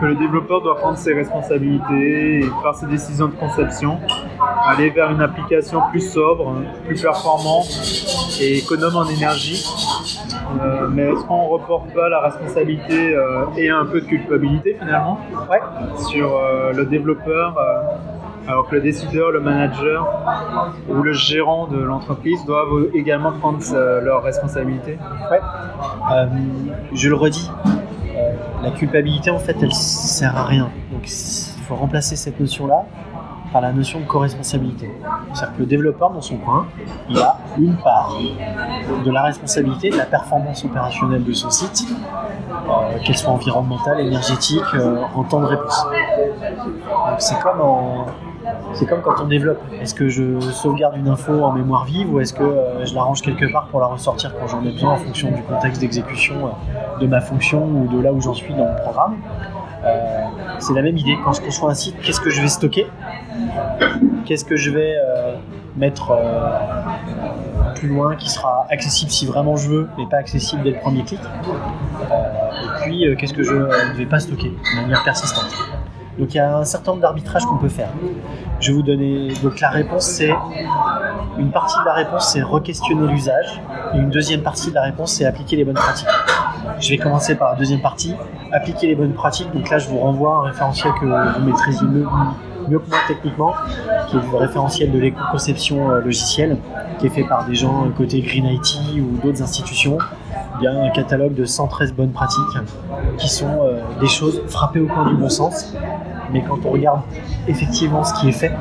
que le développeur doit prendre ses responsabilités et faire ses décisions de conception, aller vers une application plus sobre, plus performante et économe en énergie. Euh, mais est-ce qu'on ne reporte pas la responsabilité et un peu de culpabilité finalement ouais. sur le développeur alors que le décideur, le manager ou le gérant de l'entreprise doivent également prendre leurs responsabilités. Ouais. Euh, je le redis, euh, la culpabilité en fait elle sert à rien. Donc il faut remplacer cette notion-là par la notion de co-responsabilité. C'est-à-dire que le développeur dans son coin, il a une part de la responsabilité de la performance opérationnelle de son site, euh, qu'elle soit environnementale, énergétique, en temps de réponse. Donc c'est comme en, c'est comme quand on développe. Est-ce que je sauvegarde une info en mémoire vive ou est-ce que euh, je l'arrange quelque part pour la ressortir quand j'en ai besoin en fonction du contexte d'exécution euh, de ma fonction ou de là où j'en suis dans le programme? Euh, C'est la même idée. Quand je construis un site, qu'est-ce que je vais stocker? Qu'est-ce que je vais mettre plus loin qui sera accessible si vraiment je veux, mais pas accessible dès le premier clic? Et puis, qu'est-ce que je ne vais pas stocker de manière persistante? Donc il y a un certain nombre d'arbitrages qu'on peut faire. Je vais vous donner. Donc la réponse, c'est. Une partie de la réponse, c'est re-questionner l'usage. Et une deuxième partie de la réponse, c'est appliquer les bonnes pratiques. Je vais commencer par la deuxième partie, appliquer les bonnes pratiques. Donc là, je vous renvoie à un référentiel que vous maîtrisez mieux, mieux que moi techniquement, qui est le référentiel de l'éco-conception euh, logicielle, qui est fait par des gens euh, côté Green IT ou d'autres institutions. Il y a un catalogue de 113 bonnes pratiques qui sont euh, des choses frappées au coin du bon sens, mais quand on regarde effectivement ce qui est fait,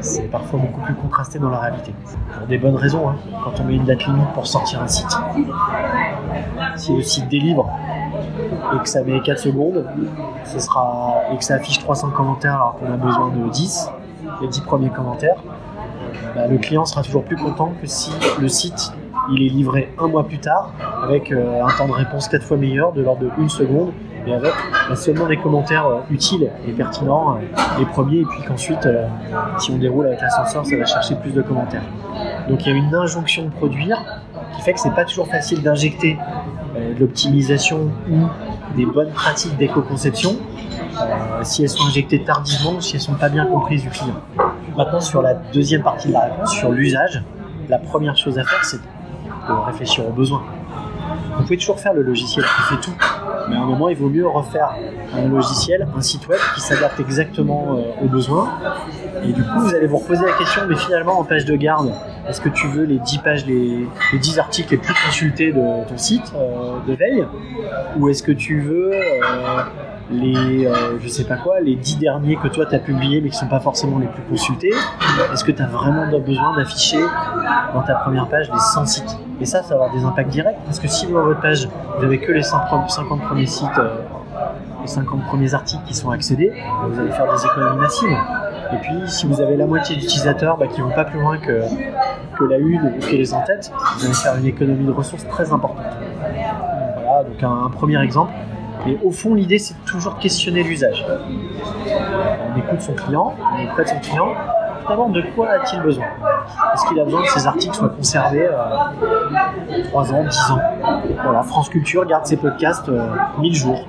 c'est parfois beaucoup plus contrasté dans la réalité. Pour des bonnes raisons, hein. quand on met une date limite pour sortir un site, si le site délivre et que ça met 4 secondes, ce sera, et que ça affiche 300 commentaires alors qu'on a besoin de 10, les 10 premiers commentaires, bah, le client sera toujours plus content que si le site il est livré un mois plus tard avec euh, un temps de réponse 4 fois meilleur de l'ordre de 1 seconde et avec bah, seulement des commentaires euh, utiles et pertinents euh, les premiers et puis qu'ensuite si on déroule avec l'ascenseur ça va chercher plus de commentaires donc il y a une injonction de produire qui fait que c'est pas toujours facile d'injecter de l'optimisation ou des bonnes pratiques d'éco-conception si elles sont injectées tardivement ou si elles sont pas bien comprises du client. Maintenant, sur la deuxième partie de la réponse, sur l'usage, la première chose à faire, c'est de réfléchir aux besoins. Vous pouvez toujours faire le logiciel qui fait tout, mais à un moment, il vaut mieux refaire un logiciel, un site web qui s'adapte exactement euh, aux besoins. Et du coup, vous allez vous reposer la question, mais finalement, en page de garde, est-ce que tu veux les 10 pages, les, 10 articles les plus consultés de ton site euh, de veille? Ou est-ce que tu veux les, euh, je sais pas quoi, les 10 derniers que toi tu as publiés mais qui sont pas forcément les plus consultés, est-ce que tu as vraiment besoin d'afficher dans ta première page les 100 sites? Et ça, ça va avoir des impacts directs parce que si dans votre page vous avez que les 50 premiers sites, euh, les 50 premiers articles qui sont accédés, vous allez faire des économies massives. Et puis, si vous avez la moitié d'utilisateurs bah, qui vont pas plus loin que, la une ou que les en-tête, vous allez faire une économie de ressources très importante. Voilà, donc un premier exemple. Et au fond, l'idée, c'est toujours de questionner l'usage. On écoute son client, on écoute son client. Finalement, de quoi a-t-il besoin? Est-ce qu'il a besoin que ces articles soient conservés euh, 3 ans, 10 ans? Voilà, France Culture garde ses podcasts euh, 1000 jours.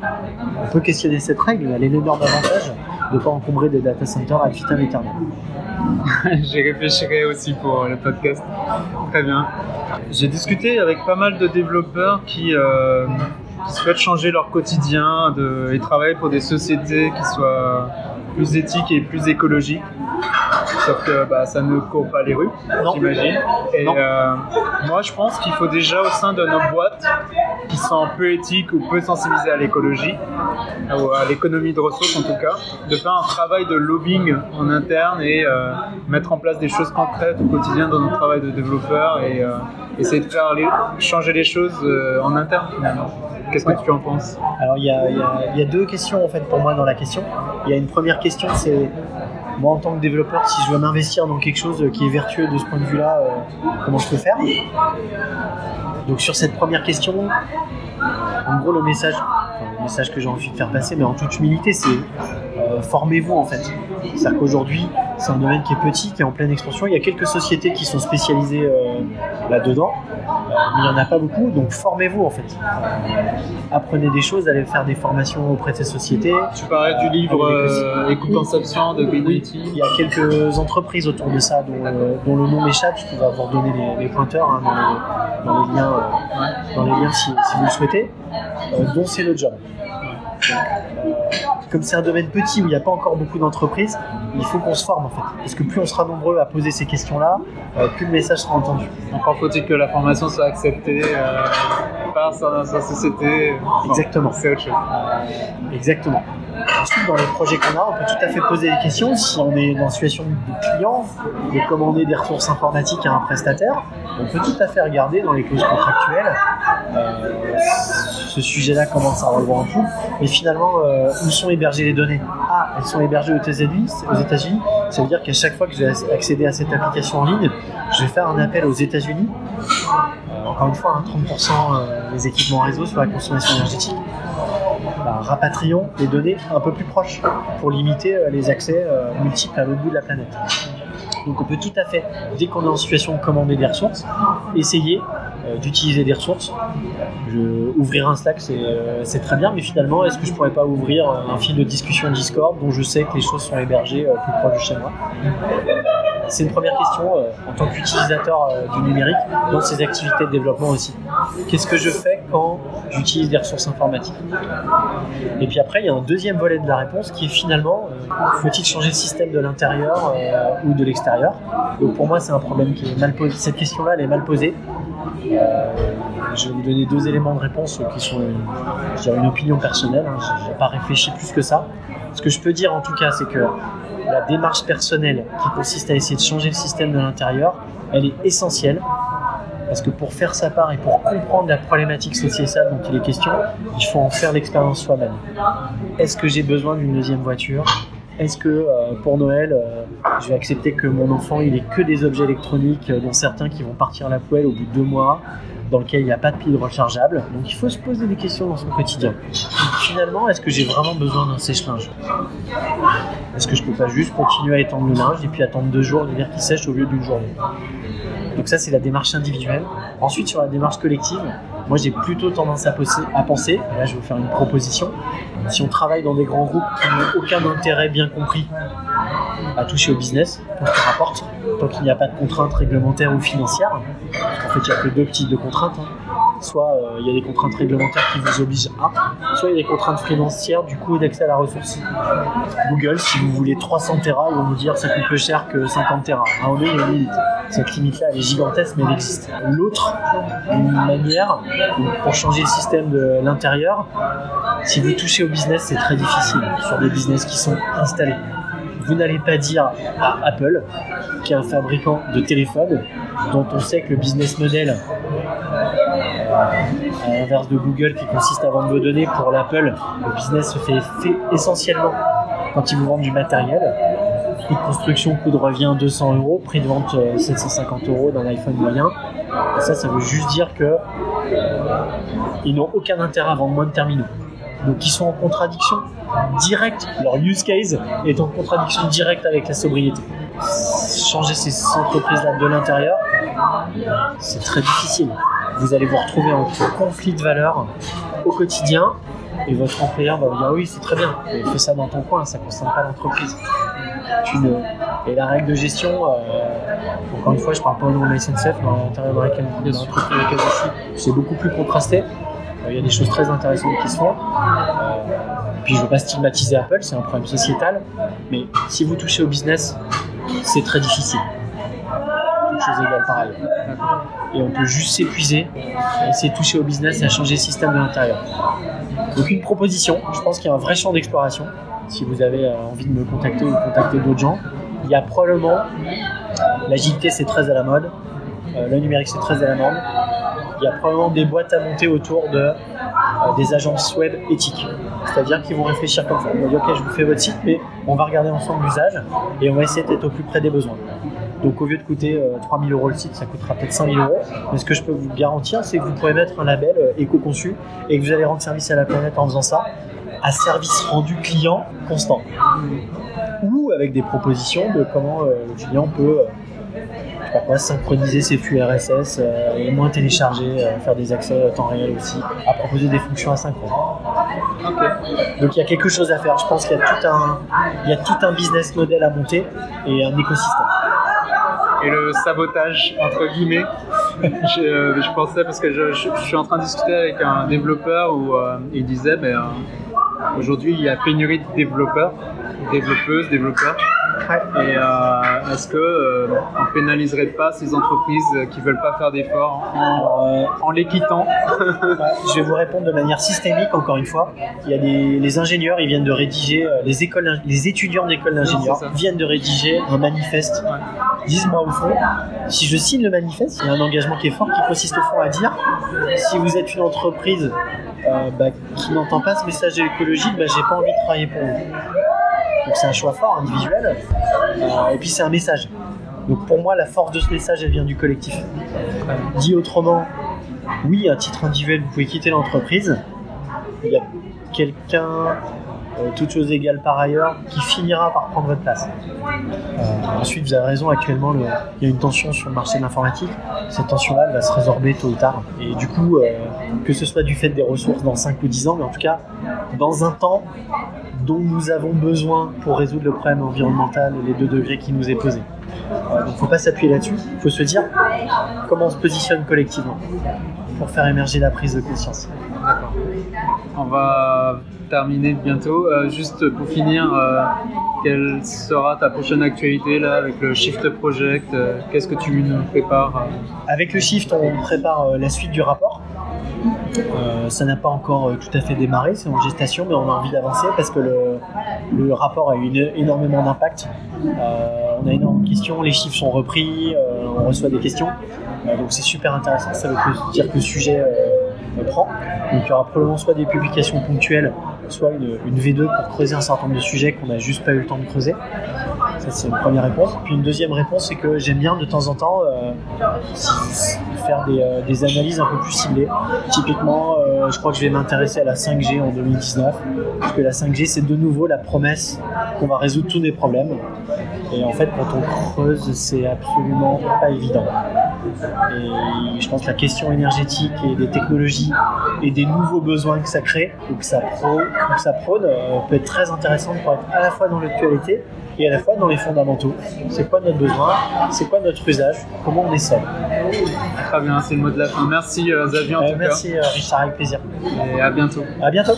On peut questionner cette règle, elle a l'énorme avantage de ne pas encombrer des data centers ad vitam aeternam. <laughs> J'y réfléchirai aussi pour le podcast. Très bien. J'ai discuté avec pas mal de développeurs qui, euh, souhaitent changer leur quotidien et travailler pour des sociétés qui soient plus éthiques et plus écologiques. Sauf que bah, ça ne court pas les rues, j'imagine. Et euh, moi, je pense qu'il faut déjà au sein de nos boîtes qui sont peu éthiques ou peu sensibilisées à l'écologie, ou à l'économie de ressources en tout cas, de faire un travail de lobbying en interne et euh, mettre en place des choses concrètes au quotidien dans notre travail de développeur et euh, essayer de faire les- changer les choses en interne finalement. Qu'est-ce que tu en penses? Alors il y y a deux questions en fait pour moi dans la question. Il y a une première question, c'est moi en tant que développeur, si je veux m'investir dans quelque chose qui est vertueux de ce point de vue-là, euh, comment je peux faire? Donc sur cette première question, en gros le message, le message que j'ai envie de faire passer, mais en toute humilité, c'est formez-vous en fait. C'est-à-dire qu'aujourd'hui, c'est un domaine qui est petit, qui est en pleine expansion. Il y a quelques sociétés qui sont spécialisées euh, là-dedans, euh, mais il n'y en a pas beaucoup, donc formez-vous en fait. Apprenez des choses, allez faire des formations auprès de ces sociétés. Tu parlais du livre euh, Éco-conception de IT. il y a quelques entreprises autour de ça dont, euh, dont le nom m'échappe. Je peux vous donner les, les pointeurs hein, dans, les, dans les liens, euh, dans les liens si, si vous le souhaitez, euh, dont c'est le job. Comme c'est un domaine petit où il n'y a pas encore beaucoup d'entreprises, il faut qu'on se forme en fait. Parce que plus on sera nombreux à poser ces questions-là, euh, plus le message sera entendu. Encore faut-il que la formation soit acceptée euh, par sa, sa société. Bon, Exactement. C'est autre chose. Exactement. Ensuite, dans les projets qu'on a, on peut tout à fait poser des questions. Si on est dans une situation de client, de commander des ressources informatiques à un prestataire, on peut tout à fait regarder dans les clauses contractuelles. euh, ce sujet-là commence à relever en poupe. Mais finalement, euh, où sont hébergées les données? Ah, elles sont hébergées aux États-Unis. Aux États-Unis, ça veut dire qu'à chaque fois que je vais accéder à cette application en ligne, je vais faire un appel aux États-Unis. Euh, encore une fois, hein, 30% euh, des équipements réseau sur la consommation énergétique bah, rapatrions les données un peu plus proches pour limiter euh, les accès multiples à l'autre bout de la planète. Donc on peut tout à fait, dès qu'on est en situation de commander des ressources, essayer d'utiliser des ressources. Ouvrir un Slack, c'est très bien, mais finalement, est-ce que je pourrais pas ouvrir un fil de discussion Discord dont je sais que les choses sont hébergées plus proche de chez moi? C'est une première question euh, en tant qu'utilisateur euh, du numérique dans ses activités de développement aussi. Qu'est-ce que je fais quand j'utilise des ressources informatiques? Et puis après, il y a un deuxième volet de la réponse qui est finalement, euh, faut-il changer le système de l'intérieur ou de l'extérieur? Donc pour moi, c'est un problème qui est mal posé. Cette question-là, elle est mal posée. Je vais vous donner deux éléments de réponse qui sont une, une opinion personnelle. Hein, je n'ai pas réfléchi plus que ça. Ce que je peux dire en tout cas, c'est que la démarche personnelle qui consiste à essayer de changer le système de l'intérieur, elle est essentielle. Parce que pour faire sa part et pour comprendre la problématique sociétale dont il est question, il faut en faire l'expérience soi-même. Est-ce que j'ai besoin d'une deuxième voiture? Est-ce que euh, pour Noël, euh, je vais accepter que mon enfant il ait que des objets électroniques, euh, dont certains qui vont partir à la poêle au bout de deux mois, dans lequel il n'y a pas de pile rechargeable Donc il faut se poser des questions dans son quotidien. Finalement, est-ce que j'ai vraiment besoin d'un sèche-linge? Est-ce que je peux pas juste continuer à étendre le linge et puis attendre deux jours dire qu'il sèche au lieu d'une journée? Donc ça, c'est la démarche individuelle. Ensuite, sur la démarche collective, moi, j'ai plutôt tendance à, à penser, et là, je vais vous faire une proposition, si on travaille dans des grands groupes qui n'ont aucun intérêt bien compris à toucher au business, pour que rapporte, tant qu'il n'y a pas de contraintes réglementaires ou financières, en fait, il n'y a que deux types de contraintes. hein. Soit euh, il y a des contraintes réglementaires qui vous obligent à, soit il y a des contraintes financières du coût d'accès à la ressource. Google, si vous voulez 300 Tera, ils vont vous dire ça coûte plus cher que 50 Tera. À. Cette limite-là, elle est gigantesque, mais elle existe. L'autre manière, pour changer le système de l'intérieur, si vous touchez au business, c'est très difficile sur des business qui sont installés. Vous n'allez pas dire à Apple, qui est un fabricant de téléphones, dont on sait que le business model, euh, à l'inverse de Google, qui consiste à vendre vos données, pour l'Apple, le business se fait, essentiellement quand ils vous vendent du matériel. Coût de construction, coût de revient 200 euros, prix de vente euh, 750 euros d'un iPhone moyen. Ça, ça veut juste dire que euh, ils n'ont aucun intérêt à vendre moins de terminaux. Donc ils sont en contradiction directe, leur use case est en contradiction directe avec la sobriété. changer ces entreprises-là de l'intérieur, c'est très difficile. Vous allez vous retrouver en conflit de valeurs au quotidien et votre employeur va vous dire oui c'est très bien, mais fais ça dans ton coin, ça ne concerne pas l'entreprise. Et la règle de gestion, euh, encore une fois, je parle pas au nom de la SNCF, dans l'intérieur de l'entreprise c'est beaucoup plus contrasté. Euh, il y a des choses très intéressantes qui se font. Euh, puis je ne veux pas stigmatiser Apple, c'est un problème sociétal, mais si vous touchez au business, c'est très difficile. Toutes choses égales par ailleurs. Et on peut juste s'épuiser, essayer de toucher au business et à changer le système de l'intérieur. Donc une proposition, je pense qu'il y a un vrai champ d'exploration. Si vous avez euh, envie de me contacter ou de contacter d'autres gens, il y a probablement l'agilité c'est très à la mode, le numérique c'est très à la mode. Il y a probablement des boîtes à monter autour de euh, des agences web éthiques. C'est-à-dire qu'ils vont réfléchir comme ça. On va dire, ok, je vous fais votre site, mais on va regarder ensemble l'usage et on va essayer d'être au plus près des besoins. Donc au lieu de coûter 3000 euros le site, ça coûtera peut-être 5000 euros. Mais ce que je peux vous garantir, c'est que vous pourrez mettre un label éco-conçu et que vous allez rendre service à la planète en faisant ça à service rendu client constant. Ou avec des propositions de comment euh, le client peut euh, synchroniser ses flux RSS euh, et moins télécharger, faire des accès temps réel aussi, à proposer des fonctions asynchrones. Donc il y a quelque chose à faire. Je pense qu'il y a tout un, il y a tout un business model à monter et un écosystème. Et le sabotage entre guillemets, <laughs> je, pensais parce que je, suis en train de discuter avec un développeur où il disait mais Aujourd'hui, il y a pénurie de développeurs, développeuses, développeurs. Et euh, est-ce que euh, on pénaliserait pas ces entreprises qui veulent pas faire d'efforts en, euh, les quittant <laughs> Je vais vous répondre de manière systémique encore une fois. Il y a des les ingénieurs, ils viennent de rédiger les écoles, les étudiants d'école d'ingénieurs viennent de rédiger un manifeste. Dis-moi au fond, si je signe le manifeste, il y a un engagement qui est fort qui consiste au fond à dire si vous êtes une entreprise bah, qui n'entend pas ce message écologique, bah, j'ai pas envie de travailler pour vous. Donc c'est un choix fort, individuel. Euh, et puis c'est un message. Donc pour moi, la force de ce message, elle vient du collectif. Dit autrement, oui, à titre individuel, vous pouvez quitter l'entreprise. Il y a quelqu'un, euh, toute chose égale par ailleurs, qui finira par prendre votre place. Euh, ensuite, vous avez raison, actuellement, il y a une tension sur le marché de l'informatique. Cette tension-là, elle va se résorber tôt ou tard. Et du coup, que ce soit du fait des ressources dans 5 ou 10 ans, mais en tout cas, dans un temps dont nous avons besoin pour résoudre le problème environnemental et les deux degrés qui nous est posé. Euh, donc il ne faut pas s'appuyer là-dessus, il faut se dire comment on se positionne collectivement pour faire émerger la prise de conscience. On va terminer bientôt. Euh, juste pour finir, euh, quelle sera ta prochaine actualité là avec le Shift Project Qu'est-ce que tu nous prépares Avec le Shift, on prépare la suite du rapport euh, ça n'a pas encore euh, tout à fait démarré, c'est en gestation, mais on a envie d'avancer parce que le, rapport a eu énormément d'impact. Euh, on a énormément de questions, les chiffres sont repris, on reçoit des questions. donc c'est super intéressant, ça veut dire que le sujet prend. Donc il y aura probablement soit des publications ponctuelles, soit une, une V2 pour creuser un certain nombre de sujets qu'on n'a juste pas eu le temps de creuser. Ça, c'est une première réponse. Puis une deuxième réponse, c'est que j'aime bien de temps en temps euh, faire euh, des, analyses un peu plus ciblées. Typiquement, euh, je crois que je vais m'intéresser à la 5G en 2019, parce que la 5G, c'est de nouveau la promesse qu'on va résoudre tous les problèmes. Et en fait, quand on creuse, c'est absolument pas évident. Et je pense que la question énergétique et des technologies et des nouveaux besoins que ça crée ou ça, que ça prône peut être très intéressante pour être à la fois dans l'actualité et à la fois dans les fondamentaux. C'est quoi notre besoin? C'est quoi notre usage? Comment on essaie Très bien, c'est le mot de la fin. Merci euh, Xavier en euh, Merci euh, Richard, avec plaisir. Et à bientôt. À bientôt.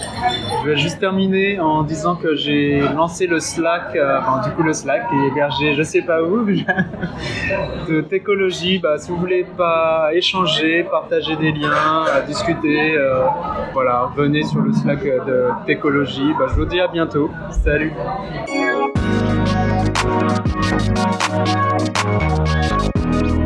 Je vais juste terminer en disant que j'ai lancé le Slack, du coup le Slack est hébergé je sais pas où, <laughs> de Técologie. Bah, si vous voulez pas échanger, partager des liens, discuter, voilà, venez sur le Slack de Técologie. Bah, je vous dis à bientôt. Salut. Thank you.